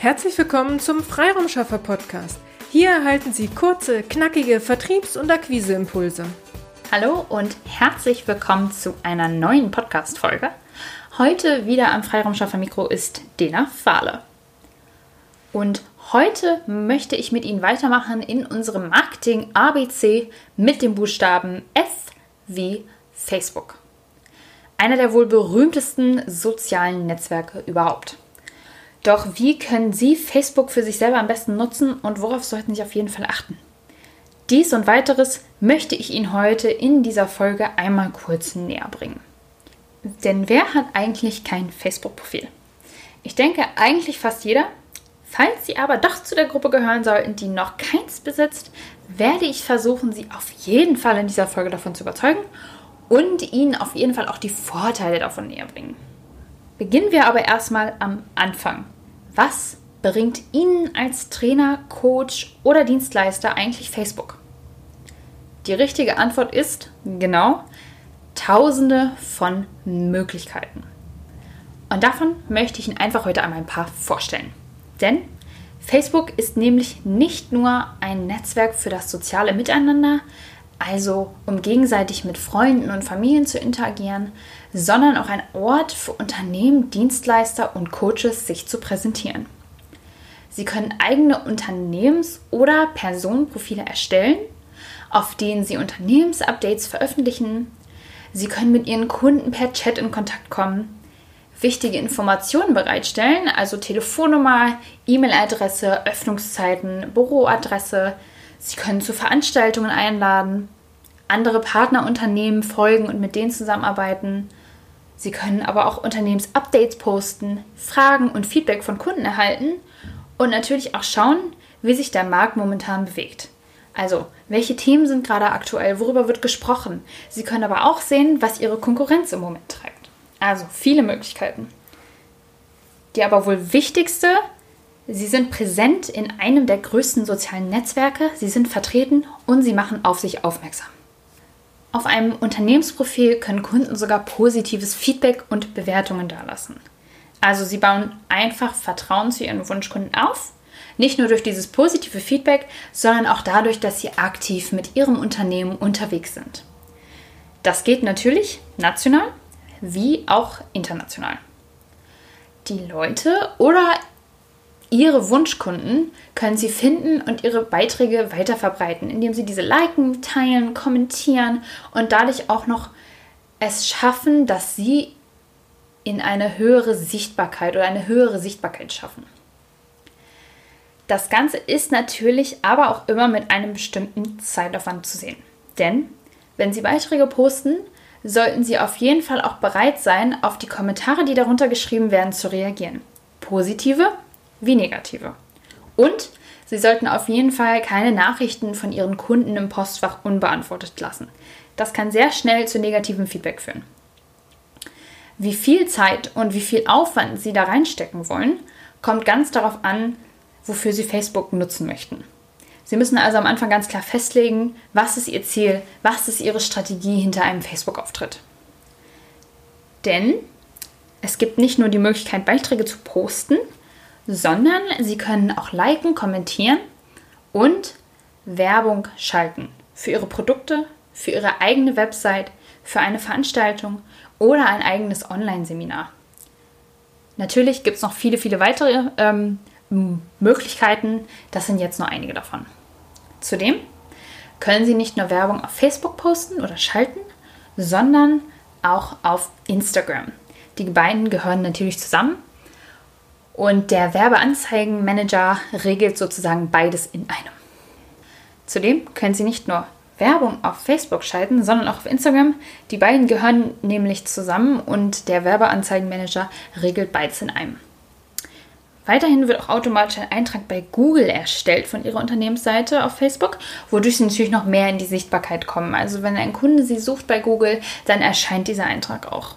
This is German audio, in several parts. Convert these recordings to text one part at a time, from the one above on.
Herzlich willkommen zum Freiraumschaffer Podcast. Hier erhalten Sie kurze, knackige Vertriebs- und Akquiseimpulse. Hallo und herzlich willkommen zu einer neuen Podcast-Folge. Heute wieder am Freiraumschaffer Mikro ist Dena Fahle. Und heute möchte ich mit Ihnen weitermachen in unserem Marketing ABC mit dem Buchstaben F wie Facebook. Einer der wohl berühmtesten sozialen Netzwerke überhaupt. Doch wie können Sie Facebook für sich selber am besten nutzen und worauf sollten Sie auf jeden Fall achten? Dies und weiteres möchte ich Ihnen heute in dieser Folge einmal kurz näher bringen. Denn wer hat eigentlich kein Facebook-Profil? Ich denke eigentlich fast jeder. Falls Sie aber doch zu der Gruppe gehören sollten, die noch keins besitzt, werde ich versuchen, Sie auf jeden Fall in dieser Folge davon zu überzeugen und Ihnen auf jeden Fall auch die Vorteile davon näher bringen. Beginnen wir aber erstmal am Anfang. Was bringt Ihnen als Trainer, Coach oder Dienstleister eigentlich Facebook? Die richtige Antwort ist genau Tausende von Möglichkeiten. Und davon möchte ich Ihnen einfach heute einmal ein paar vorstellen. Denn Facebook ist nämlich nicht nur ein Netzwerk für das soziale Miteinander, also um gegenseitig mit Freunden und Familien zu interagieren, sondern auch ein Ort für Unternehmen, Dienstleister und Coaches, sich zu präsentieren. Sie können eigene Unternehmens- oder Personenprofile erstellen, auf denen Sie Unternehmensupdates veröffentlichen. Sie können mit Ihren Kunden per Chat in Kontakt kommen, wichtige Informationen bereitstellen, also Telefonnummer, E-Mail-Adresse, Öffnungszeiten, Büroadresse, Sie können zu Veranstaltungen einladen, andere Partnerunternehmen folgen und mit denen zusammenarbeiten. Sie können aber auch Unternehmensupdates posten, Fragen und Feedback von Kunden erhalten und natürlich auch schauen, wie sich der Markt momentan bewegt. Also, welche Themen sind gerade aktuell, worüber wird gesprochen. Sie können aber auch sehen, was Ihre Konkurrenz im Moment treibt. Also, viele Möglichkeiten. Die aber wohl wichtigste Sie sind präsent in einem der größten sozialen Netzwerke, sie sind vertreten und sie machen auf sich aufmerksam. Auf einem Unternehmensprofil können Kunden sogar positives Feedback und Bewertungen dalassen. Also sie bauen einfach Vertrauen zu ihren Wunschkunden auf, nicht nur durch dieses positive Feedback, sondern auch dadurch, dass sie aktiv mit ihrem Unternehmen unterwegs sind. Das geht natürlich national wie auch international. Die Leute oder Ihre Wunschkunden können Sie finden und Ihre Beiträge weiterverbreiten, indem Sie diese liken, teilen, kommentieren und dadurch auch noch es schaffen, dass Sie in eine höhere Sichtbarkeit oder eine höhere Sichtbarkeit schaffen. Das Ganze ist natürlich aber auch immer mit einem bestimmten Zeitaufwand zu sehen. Denn wenn Sie Beiträge posten, sollten Sie auf jeden Fall auch bereit sein, auf die Kommentare, die darunter geschrieben werden, zu reagieren. Positive wie negative. Und Sie sollten auf jeden Fall keine Nachrichten von Ihren Kunden im Postfach unbeantwortet lassen. Das kann sehr schnell zu negativem Feedback führen. Wie viel Zeit und wie viel Aufwand Sie da reinstecken wollen, kommt ganz darauf an, wofür Sie Facebook nutzen möchten. Sie müssen also am Anfang ganz klar festlegen, was ist Ihr Ziel, was ist Ihre Strategie hinter einem Facebook-Auftritt. Denn es gibt nicht nur die Möglichkeit, Beiträge zu posten, sondern Sie können auch liken, kommentieren und Werbung schalten für Ihre Produkte, für Ihre eigene Website, für eine Veranstaltung oder ein eigenes Online-Seminar. Natürlich gibt es noch viele, viele weitere ähm, Möglichkeiten. Das sind jetzt nur einige davon. Zudem können Sie nicht nur Werbung auf Facebook posten oder schalten, sondern auch auf Instagram. Die beiden gehören natürlich zusammen und der Werbeanzeigenmanager regelt sozusagen beides in einem. Zudem können Sie nicht nur Werbung auf Facebook schalten, sondern auch auf Instagram. Die beiden gehören nämlich zusammen und der Werbeanzeigenmanager regelt beides in einem. Weiterhin wird auch automatisch ein Eintrag bei Google erstellt von Ihrer Unternehmensseite auf Facebook, wodurch Sie natürlich noch mehr in die Sichtbarkeit kommen. Also wenn ein Kunde Sie sucht bei Google, dann erscheint dieser Eintrag auch.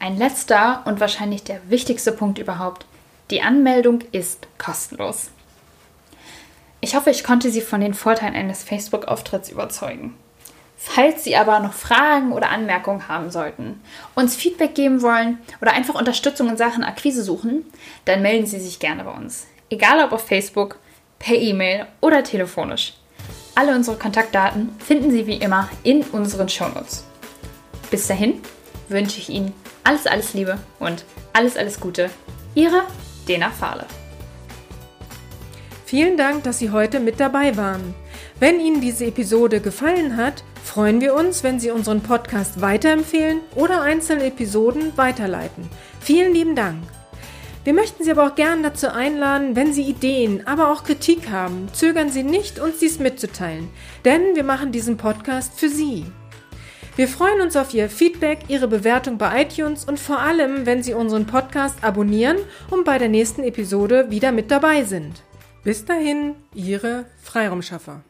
Ein letzter und wahrscheinlich der wichtigste Punkt überhaupt. Die Anmeldung ist kostenlos. Ich hoffe, ich konnte Sie von den Vorteilen eines Facebook-Auftritts überzeugen. Falls Sie aber noch Fragen oder Anmerkungen haben sollten, uns Feedback geben wollen oder einfach Unterstützung in Sachen Akquise suchen, dann melden Sie sich gerne bei uns. Egal ob auf Facebook, per E-Mail oder telefonisch. Alle unsere Kontaktdaten finden Sie wie immer in unseren Shownotes. Bis dahin wünsche ich Ihnen alles, alles Liebe und alles, alles Gute. Ihre Dena Fahle. Vielen Dank, dass Sie heute mit dabei waren. Wenn Ihnen diese Episode gefallen hat, freuen wir uns, wenn Sie unseren Podcast weiterempfehlen oder einzelne Episoden weiterleiten. Vielen lieben Dank. Wir möchten Sie aber auch gern dazu einladen, wenn Sie Ideen, aber auch Kritik haben, zögern Sie nicht, uns dies mitzuteilen, denn wir machen diesen Podcast für Sie. Wir freuen uns auf Ihr Feedback, Ihre Bewertung bei iTunes und vor allem, wenn Sie unseren Podcast abonnieren und bei der nächsten Episode wieder mit dabei sind. Bis dahin, Ihre Freiraumschaffer.